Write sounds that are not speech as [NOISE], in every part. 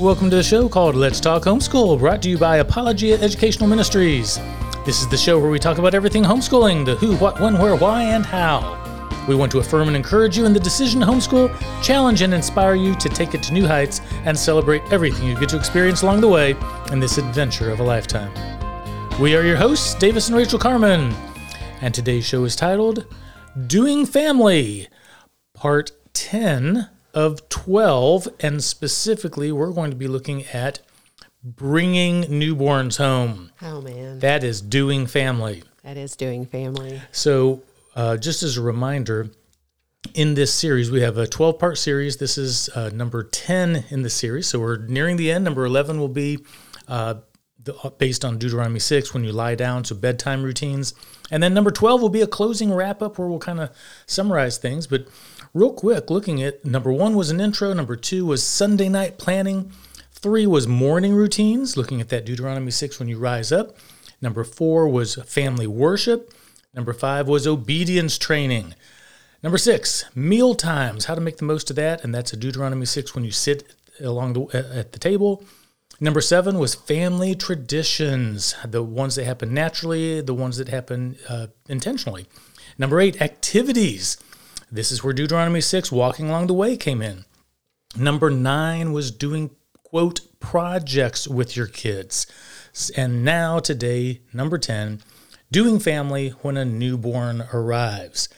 Welcome to the show called Let's Talk Homeschool, brought to you by Apologia Educational Ministries. This is the show where we talk about everything homeschooling the who, what, when, where, why, and how. We want to affirm and encourage you in the decision to homeschool, challenge and inspire you to take it to new heights, and celebrate everything you get to experience along the way in this adventure of a lifetime. We are your hosts, Davis and Rachel Carman, and today's show is titled Doing Family, Part 10 of 12, and specifically, we're going to be looking at bringing newborns home. Oh man, That is doing family. that is doing family. So, uh, just as a reminder, in this series, we have a 12 part series. This is uh, number 10 in the series. So, we're nearing the end. Number 11 will be uh, the, based on Deuteronomy 6 when you lie down, so bedtime routines. And then number 12 will be a closing wrap up where we'll kind of summarize things. But real quick, looking at number one was an intro, number two was Sunday night planning, three was morning routines, looking at that Deuteronomy 6 when you rise up. Number four was family worship. Number five was obedience training. Number six, meal times, how to make the most of that. And that's a Deuteronomy 6 when you sit along the, at the table. Number seven was family traditions, the ones that happen naturally, the ones that happen uh, intentionally. Number eight, activities. This is where Deuteronomy 6, walking along the way, came in. Number nine was doing, quote, projects with your kids. And now, today, number 10, doing family when a newborn arrives.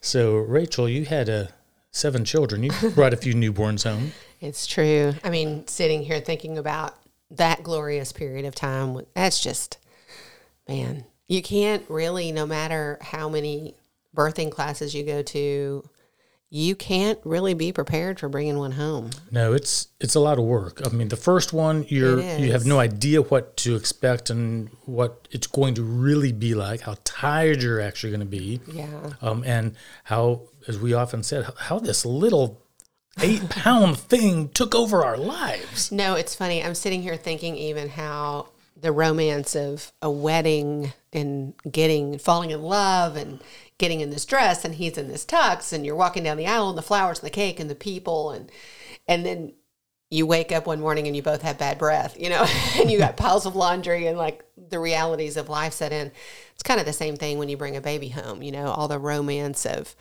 So, Rachel, you had uh, seven children. You [LAUGHS] brought a few newborns home. It's true. I mean, sitting here thinking about that glorious period of time, that's just, man, you can't really, no matter how many birthing classes you go to, you can't really be prepared for bringing one home. No, it's it's a lot of work. I mean, the first one you're you have no idea what to expect and what it's going to really be like, how tired you're actually going to be, Yeah. um, and how, as we often said, how, how this little eight pound thing took over our lives. No, it's funny. I'm sitting here thinking even how the romance of a wedding and getting falling in love and getting in this dress and he's in this tux and you're walking down the aisle and the flowers and the cake and the people and and then you wake up one morning and you both have bad breath, you know, [LAUGHS] and you got [LAUGHS] piles of laundry and like the realities of life set in. It's kind of the same thing when you bring a baby home, you know, all the romance of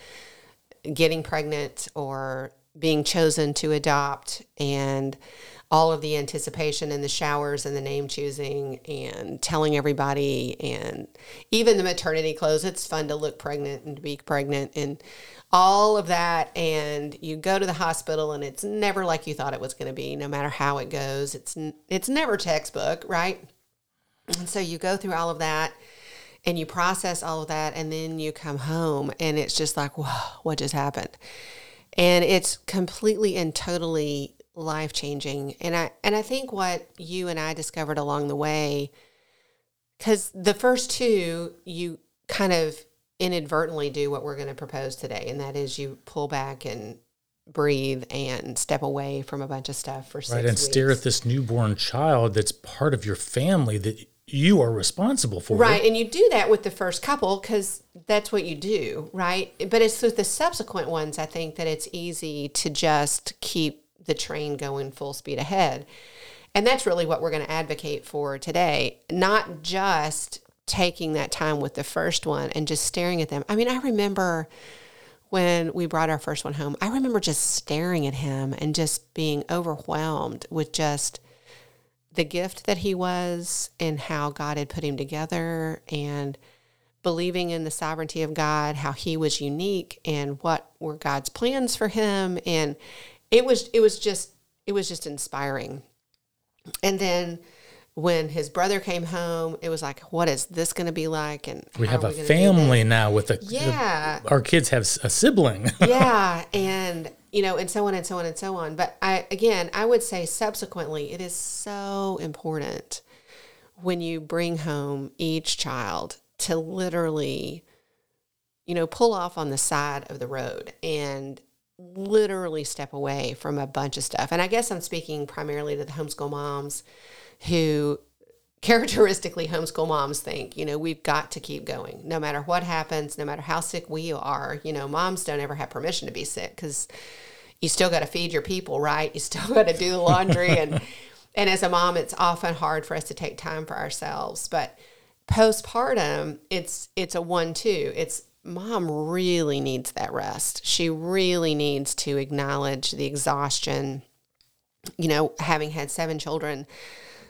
getting pregnant or being chosen to adopt and all of the anticipation and the showers and the name choosing and telling everybody and even the maternity clothes. It's fun to look pregnant and to be pregnant and all of that. And you go to the hospital and it's never like you thought it was going to be no matter how it goes. It's it's never textbook right? And so you go through all of that and you process all of that and then you come home and it's just like whoa what just happened? And it's completely and totally life changing and i and i think what you and i discovered along the way because the first two you kind of inadvertently do what we're going to propose today and that is you pull back and breathe and step away from a bunch of stuff for six Right, and stare at this newborn child that's part of your family that you are responsible for. Right. And you do that with the first couple because that's what you do, right? But it's with the subsequent ones, I think that it's easy to just keep the train going full speed ahead. And that's really what we're going to advocate for today. Not just taking that time with the first one and just staring at them. I mean, I remember when we brought our first one home, I remember just staring at him and just being overwhelmed with just the gift that he was and how God had put him together and believing in the sovereignty of God, how he was unique and what were God's plans for him and it was it was just it was just inspiring. And then when his brother came home, it was like, what is this going to be like? And We have a we gonna do this? family now with a the- Yeah. our kids have a sibling. [LAUGHS] yeah and you know and so on and so on and so on but i again i would say subsequently it is so important when you bring home each child to literally you know pull off on the side of the road and literally step away from a bunch of stuff and i guess i'm speaking primarily to the homeschool moms who characteristically homeschool moms think you know we've got to keep going no matter what happens no matter how sick we are you know moms don't ever have permission to be sick because you still got to feed your people right you still [LAUGHS] got to do the laundry and And as a mom, it's often hard for us to take time for ourselves. But postpartum, it's it's a one two. It's mom really needs that rest. She really needs to acknowledge the exhaustion. You know, having had seven children,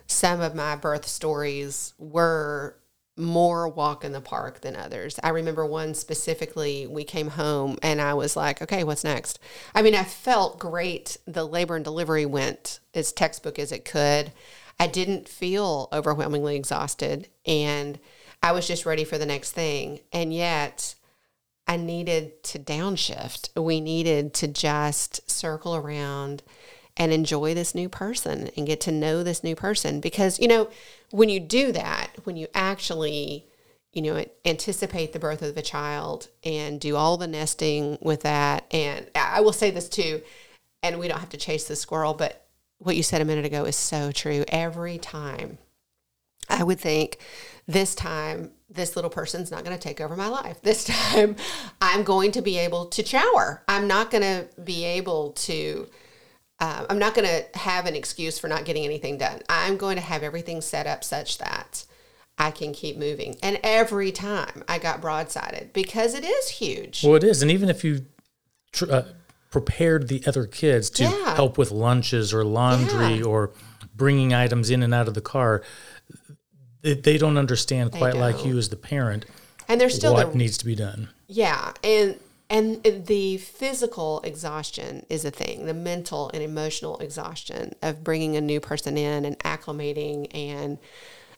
some of my birth stories were more walk in the park than others. I remember one specifically, we came home and I was like, okay, what's next? I mean, I felt great. The labor and delivery went as textbook as it could. I didn't feel overwhelmingly exhausted and I was just ready for the next thing. And yet, I needed to downshift. We needed to just circle around and enjoy this new person and get to know this new person because, you know, when you do that, when you actually, you know, anticipate the birth of a child and do all the nesting with that, and I will say this too, and we don't have to chase the squirrel, but what you said a minute ago is so true. Every time I would think, this time, this little person's not going to take over my life. This [LAUGHS] time, I'm going to be able to shower. I'm not going to be able to uh, I'm not going to have an excuse for not getting anything done. I'm going to have everything set up such that I can keep moving. And every time I got broadsided because it is huge. Well, it is. And even if you tr- uh, prepared the other kids to yeah. help with lunches or laundry yeah. or bringing items in and out of the car, they, they don't understand quite don't. like you as the parent. And there's still what the, needs to be done. Yeah. And and the physical exhaustion is a thing the mental and emotional exhaustion of bringing a new person in and acclimating and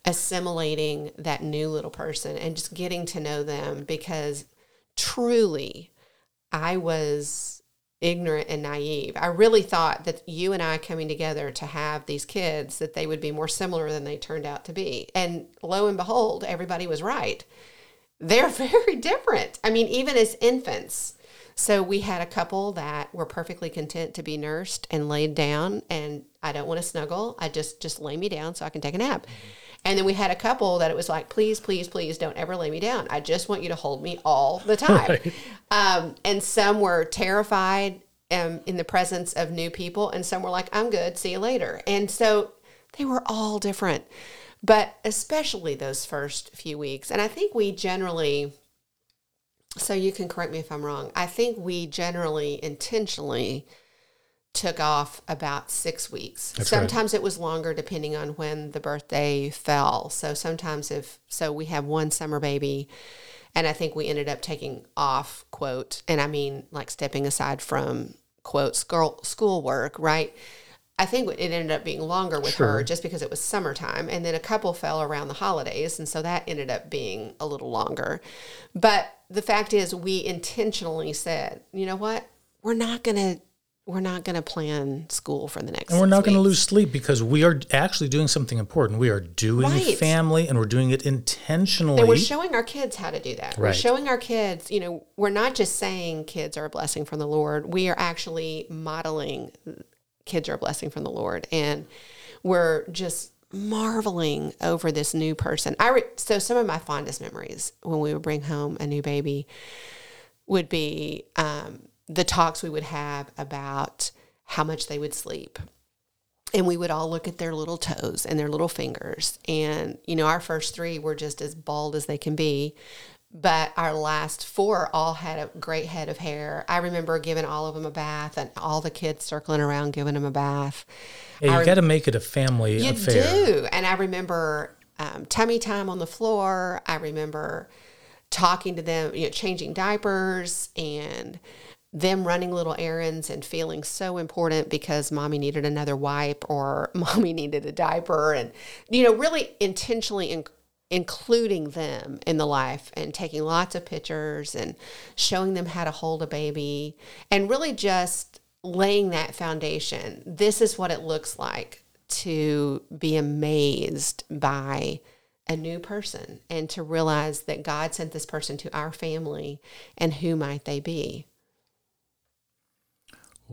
assimilating that new little person and just getting to know them because truly i was ignorant and naive i really thought that you and i coming together to have these kids that they would be more similar than they turned out to be and lo and behold everybody was right they're [LAUGHS] very different. I mean, even as infants. So we had a couple that were perfectly content to be nursed and laid down and I don't want to snuggle. I just just lay me down so I can take a nap. Mm-hmm. And then we had a couple that it was like, please, please, please don't ever lay me down. I just want you to hold me all the [LAUGHS] time. Right. Um, and some were terrified um, in the presence of new people, and some were like, I'm good, see you later. And so they were all different but especially those first few weeks. And I think we generally, so you can correct me if I'm wrong, I think we generally intentionally took off about six weeks. That's sometimes right. it was longer depending on when the birthday fell. So sometimes if, so we have one summer baby. And I think we ended up taking off, quote, and I mean like stepping aside from, quote, school, school work, right? I think it ended up being longer with sure. her just because it was summertime. And then a couple fell around the holidays. And so that ended up being a little longer. But the fact is, we intentionally said, you know what? We're not going to. We're not going to plan school for the next. And we're not going to lose sleep because we are actually doing something important. We are doing right. family and we're doing it intentionally. And we're showing our kids how to do that. Right. We're showing our kids, you know, we're not just saying kids are a blessing from the Lord. We are actually modeling kids are a blessing from the Lord. And we're just marveling over this new person. I re- so some of my fondest memories when we would bring home a new baby would be um, the talks we would have about how much they would sleep. And we would all look at their little toes and their little fingers. And, you know, our first three were just as bald as they can be but our last four all had a great head of hair. I remember giving all of them a bath and all the kids circling around giving them a bath. Yeah, you got to make it a family you affair. do. And I remember um, tummy time on the floor. I remember talking to them, you know, changing diapers and them running little errands and feeling so important because mommy needed another wipe or [LAUGHS] mommy needed a diaper and you know really intentionally including them in the life and taking lots of pictures and showing them how to hold a baby and really just laying that foundation. This is what it looks like to be amazed by a new person and to realize that God sent this person to our family and who might they be.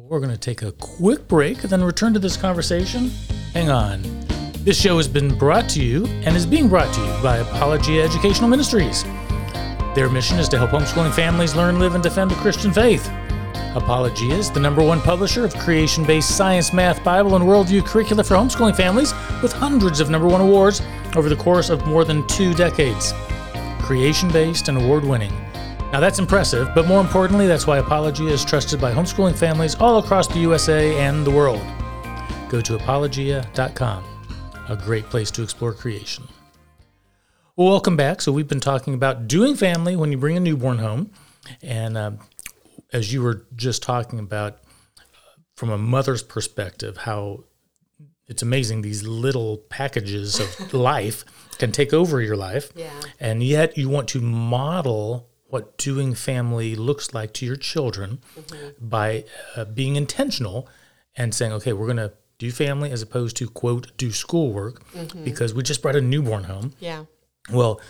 We're going to take a quick break and then return to this conversation. Hang on. This show has been brought to you and is being brought to you by Apologia Educational Ministries. Their mission is to help homeschooling families learn, live, and defend the Christian faith. Apologia is the number one publisher of creation based science, math, Bible, and worldview curricula for homeschooling families with hundreds of number one awards over the course of more than two decades. Creation based and award winning. Now that's impressive, but more importantly, that's why Apologia is trusted by homeschooling families all across the USA and the world. Go to apologia.com, a great place to explore creation. Well, welcome back. So, we've been talking about doing family when you bring a newborn home. And uh, as you were just talking about, uh, from a mother's perspective, how it's amazing these little packages of [LAUGHS] life can take over your life. Yeah. And yet you want to model what doing family looks like to your children by uh, being intentional and saying, okay, we're going to do family as opposed to, quote, do schoolwork because we just brought a newborn home. Yeah. Well,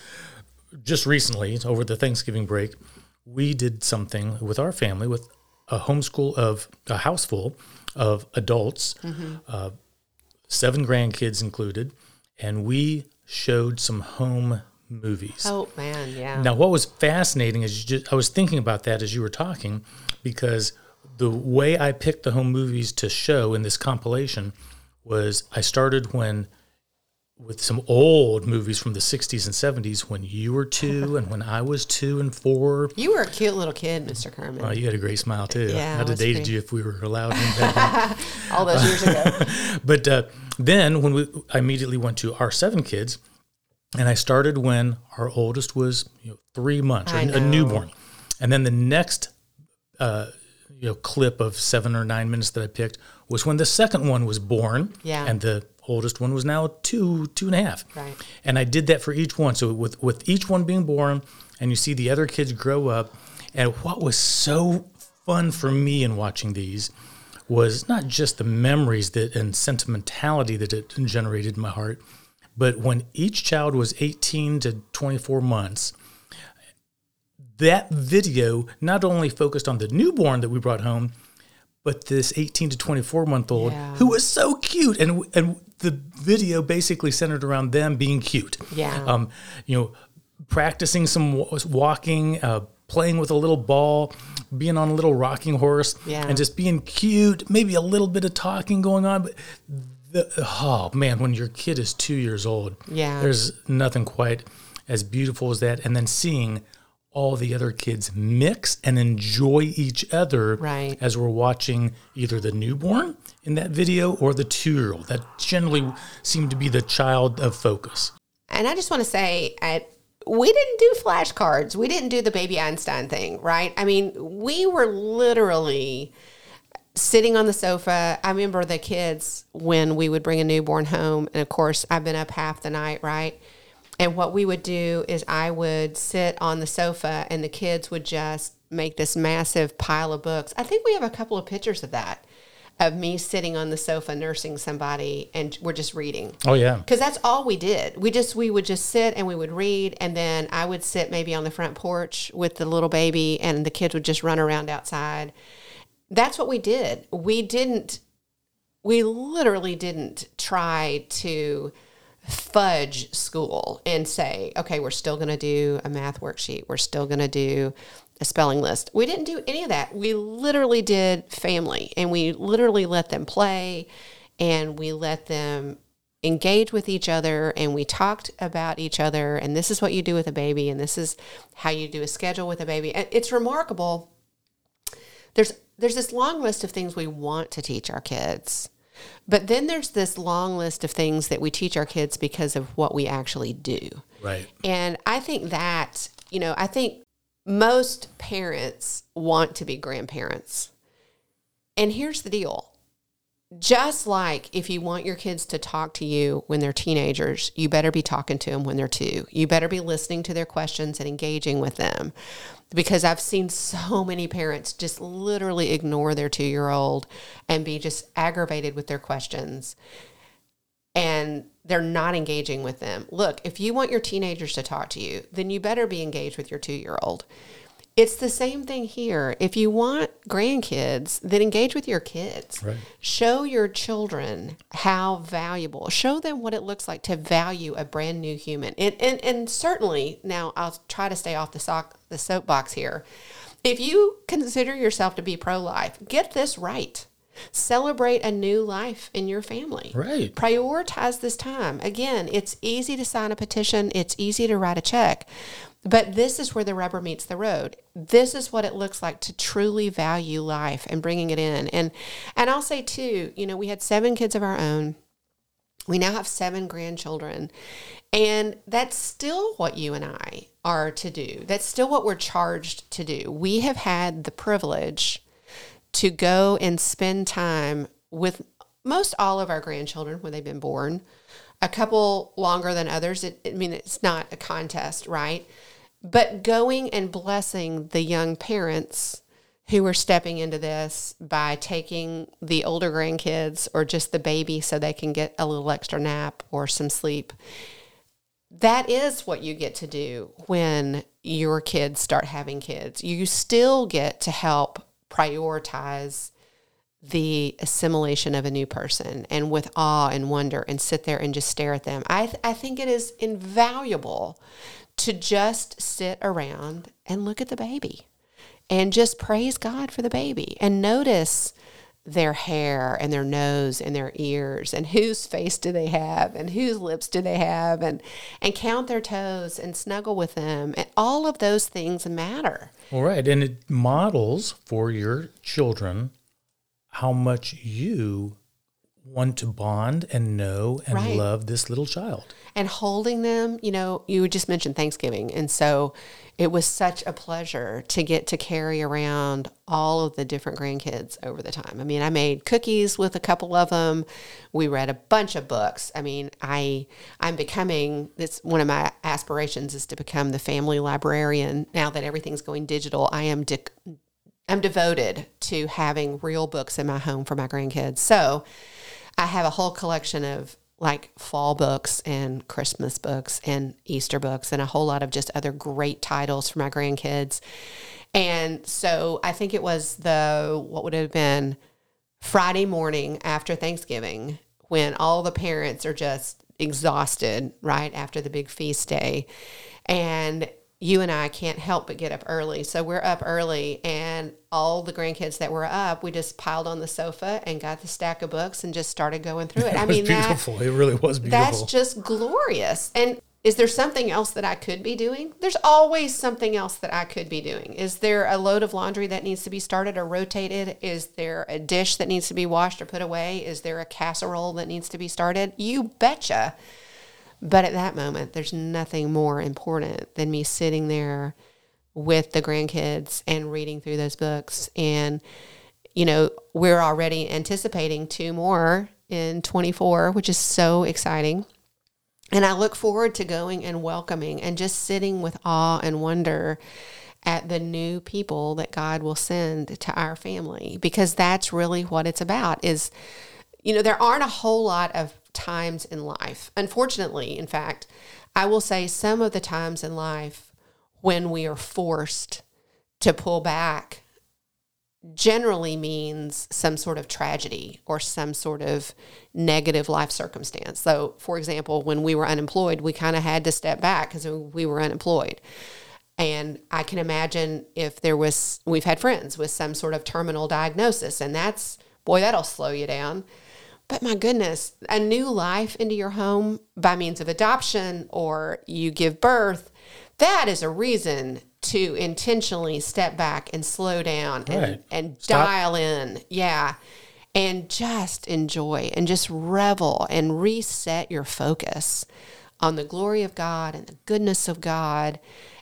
just recently, over the Thanksgiving break, we did something with our family with a homeschool of a house full of adults, uh, seven grandkids included, and we showed some home movies. Oh man, yeah. Now, what was fascinating is you just, I was thinking about that as you were talking, because the way I picked the home movies to show in this compilation was I started when with some old movies from the 60s and 70s when you were two [LAUGHS] and when I was two and four. You were a cute little kid, Mr. Carman. Uh, you had a great smile too. Yeah, I'd have dated great. you if we were allowed. [LAUGHS] All those years ago. [LAUGHS] But uh, then when we, I immediately went to our seven kids, and I started when our oldest was you know, three months, or a newborn, and then the next uh, you know clip of seven or nine minutes that I picked was when the second one was born, Yeah. and the oldest one was now two two and a half, Right. and I did that for each one. So with with each one being born, and you see the other kids grow up, and what was so fun for me in watching these was not just the memories that and sentimentality that it generated in my heart, but when each child was 18 to 24 months, that video not only focused on the newborn that we brought home, but this 18 to 24 month old Yeah. who was so cute and and the video basically centered around them being cute. Yeah. Um, you know, practicing some walking, uh, playing with a little ball, being on a little rocking horse, Yeah. and just being cute. Maybe a little bit of talking going on, but the, oh man, when your kid is two years old, Yeah. there's nothing quite as beautiful as that. And then seeing all the other kids mix and enjoy each other Right. as we're watching either the newborn in that video or the two year old. That generally seemed to be the child of focus. And I just want to say, at, we didn't do flashcards. We didn't do the baby Einstein thing, right? I mean, we were literally sitting on the sofa. I remember the kids when we would bring a newborn home. And of course, I've been up half the night, right? And what we would do is I would sit on the sofa and the kids would just make this massive pile of books. I think we have a couple of pictures of that, of me sitting on the sofa nursing somebody and we're just reading Oh, yeah. because that's all we did. We just we would just sit and we would read, and then I would sit maybe on the front porch with the little baby, and the kids would just run around outside. That's what we did. We didn't. We literally didn't try to fudge school and say, okay, we're still going to do a math worksheet. We're still going to do a spelling list. We didn't do any of that. We literally did family and we literally let them play and we let them engage with each other and we talked about each other and this is what you do with a baby and this is how you do a schedule with a baby. And it's remarkable. There's there's this long list of things we want to teach our kids. But then there's this long list of things that we teach our kids because of what we actually do. Right. And I think that, you know, I think most parents want to be grandparents. And here's the deal just like if you want your kids to talk to you when they're teenagers, you better be talking to them when they're two. You better be listening to their questions and engaging with them. Because I've seen so many parents just literally ignore their two year old and be just aggravated with their questions and they're not engaging with them. Look, if you want your teenagers to talk to you, then you better be engaged with your two year old. It's the same thing here. If you want grandkids, then engage with your kids. Right. Show your children how valuable, show them what it looks like to value a brand new human. And, and, and certainly, now I'll try to stay off the, sock, the soapbox here. If you consider yourself to be pro life, get this right. Celebrate a new life in your family. Right. Prioritize this time. Again, it's easy to sign a petition, it's easy to write a check, but this is where the rubber meets the road. This is what it looks like to truly value life and bringing it in. And and I'll say too, you know, we had seven kids of our own. We now have seven grandchildren. And that's still what you and I are to do. That's still what we're charged to do. We have had the privilege to go and spend time with most all of our grandchildren when they've been born. A couple longer than others. It, I mean, it's not a contest, right? But going and blessing the young parents who are stepping into this by taking the older grandkids or just the baby so they can get a little extra nap or some sleep. That is what you get to do when your kids start having kids. You still get to help prioritize the assimilation of a new person and with awe and wonder and sit there and just stare at them. I, th- I think it is invaluable to just sit around and look at the baby and just praise God for the baby and notice their hair and their nose and their ears and whose face do they have and whose lips do they have and and count their toes and snuggle with them. And all of those things matter. All right. And it models for your children how much you want to bond and know and Right. love this little child. And holding them you know you just mentioned thanksgiving. And so it was such a pleasure to get to carry around all of the different grandkids over the time. I mean i made cookies with a couple of them. We read a bunch of books. I mean i i'm becoming this one of my aspirations is to become the family librarian. Now that everything's going digital i am de- i'm devoted to having real books in my home for my grandkids so I have a whole collection of like fall books and Christmas books and Easter books and a whole lot of just other great titles for my grandkids. And so I think it was the, what would have been, Friday morning after Thanksgiving when all the parents are just exhausted, right after the big feast day. And you and I can't help but get up early. So we're up early, and all the grandkids that were up, we just piled on the sofa and got the stack of books and just started going through it. [LAUGHS] I it was mean, that, beautiful it really was beautiful that's just glorious. And is there something else that I could be doing? There's always something else that I could be doing. Is there a load of laundry that needs to be started or rotated? Is there a dish that needs to be washed or put away? Is there a casserole that needs to be started? You betcha. But at that moment, there's nothing more important than me sitting there with the grandkids and reading through those books. And, you know, we're already anticipating two more in 24, which is so exciting. And I look forward to going and welcoming and just sitting with awe and wonder at the new people that God will send to our family because that's really what it's about is you know there aren't a whole lot of times in life unfortunately in fact I will say some of the times in life when we are forced to pull back generally means some sort of tragedy or some sort of negative life circumstance. So, for example, when we were unemployed, we kind of had to step back because we were unemployed. And I can imagine if there was, we've had friends with some sort of terminal diagnosis, and that's, boy, that'll slow you down. But my goodness, a new life into your home by means of adoption or you give birth, that is a reason to intentionally step back and slow down and, Right. and Stop. dial in. Yeah. And just enjoy and just revel and reset your focus on the glory of God and the goodness of God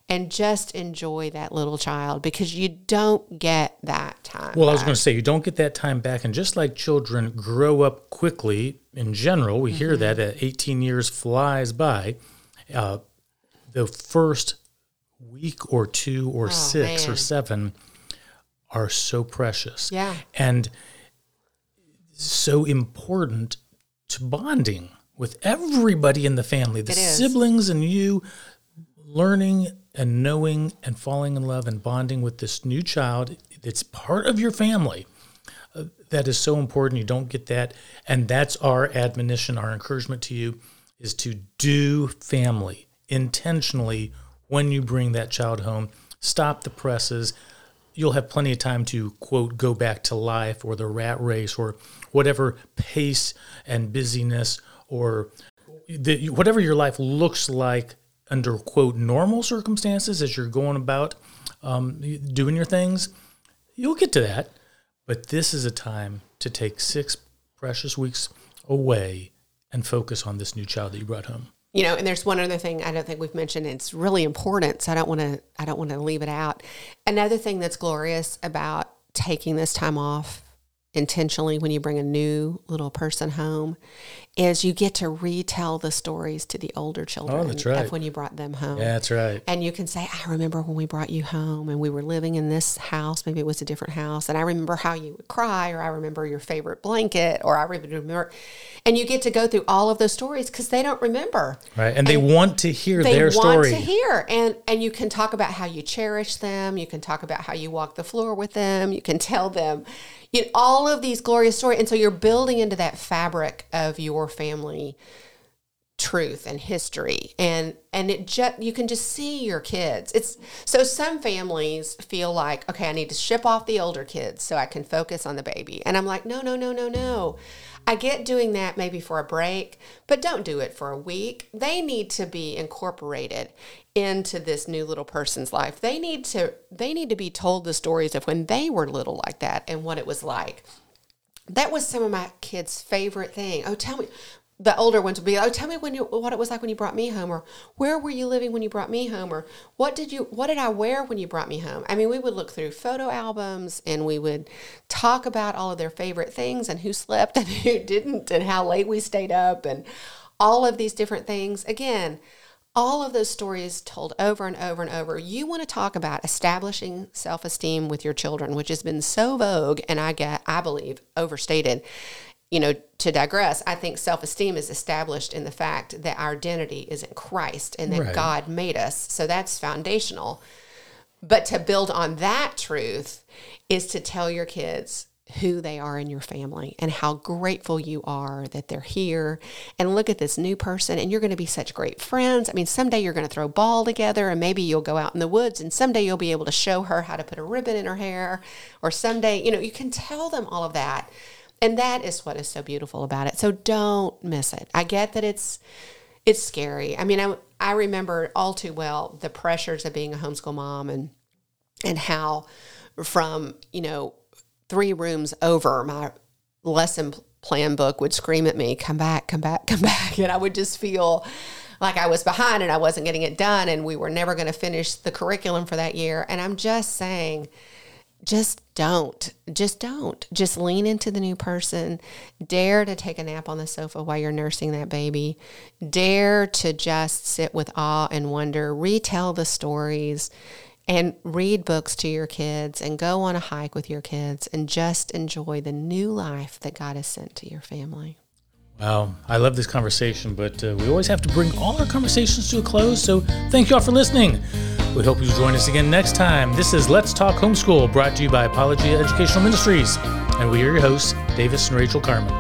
and just enjoy that little child because you don't get that time. Well, I was back. going to say, you don't get that time back. And just like children grow up quickly in general, we Mm-hmm. hear that at 18 years flies by. Uh, the first week or two or six Oh, man. or seven are so precious. Yeah. And so important to bonding with everybody in the family, the siblings and you, learning and knowing and falling in love and bonding with this new child that's part of your family. Uh, that is so important. You don't get that. And that's our admonition, our encouragement to you is to do family intentionally when you bring that child home. Stop the presses. you'll have plenty of time to quote go back to life or the rat race or whatever pace and busyness or the, whatever your life looks like under quote normal circumstances as you're going about um, doing your things. You'll get to that, but this is a time to take six precious weeks away and focus on this new child that you brought home. You know, and there's one other thing I don't think we've mentioned. It's really important, so I don't want to I don't want to leave it out. Another thing that's glorious about taking this time off intentionally when you bring a new little person home is you get to retell the stories to the older children oh, that's right. of when you brought them home. Yeah, that's right. And you can say, I remember when we brought you home and we were living in this house. Maybe it was a different house. And I remember how you would cry, or I remember your favorite blanket, or I remember. And you get to go through all of those stories because they don't remember. Right. And, and they want to hear their story. They want to hear. And, and you can talk about how you cherish them. You can talk about how you walk the floor with them. You can tell them you know, all of these glorious stories. And so you're building into that fabric of your family truth and history and and it just you can just see your kids it's so some families feel like okay i need to ship off the older kids so i can focus on the baby and i'm like no no no no no I get doing that maybe for a break, but don't do it for a week. They need to be incorporated into this new little person's life. They need to they need to be told the stories of when they were little like that and what it was like. That was some of my kids' favorite thing. Oh, tell me the older ones would be, oh, tell me when you what it was like when you brought me home, or where were you living when you brought me home, or what did you what did I wear when you brought me home? I mean, we would look through photo albums and we would talk about all of their favorite things and who slept and [LAUGHS] who didn't and how late we stayed up and all of these different things. Again, all of those stories told over and over and over. You want to talk about establishing self-esteem with your children, which has been so vogue and I get I believe overstated you know, to digress, I think self esteem is established in the fact that our identity is in Christ and that right. God made us. So that's foundational. But to build on that truth is to tell your kids who they are in your family and how grateful you are that they're here. And look at this new person, and you're going to be such great friends. I mean, someday you're going to throw ball together, and maybe you'll go out in the woods, and someday you'll be able to show her how to put a ribbon in her hair, or someday, you know, you can tell them all of that and that is what is so beautiful about it. So don't miss it. I get that it's it's scary. I mean, I I remember all too well the pressures of being a homeschool mom and and how from, you know, three rooms over my lesson plan book would scream at me, "Come back, come back, come back." [LAUGHS] And I would just feel like I was behind and I wasn't getting it done and we were never going to finish the curriculum for that year. And I'm just saying just don't. Just don't. Just lean into the new person. Dare to take a nap on the sofa while you're nursing that baby. Dare to just sit with awe and wonder. Retell the stories and read books to your kids and go on a hike with your kids and just enjoy the new life that God has sent to your family. Wow, I love this conversation, but uh, we always have to bring all our conversations to a close. So thank you all for listening. We hope you'll join us again next time. This is Let's Talk Homeschool, brought to you by Apologia Educational Ministries, and we are your hosts, Davis and Rachel Carman.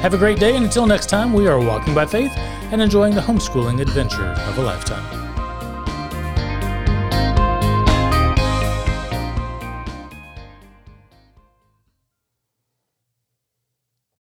Have a great day, and until next time, we are walking by faith and enjoying the homeschooling adventure of a lifetime.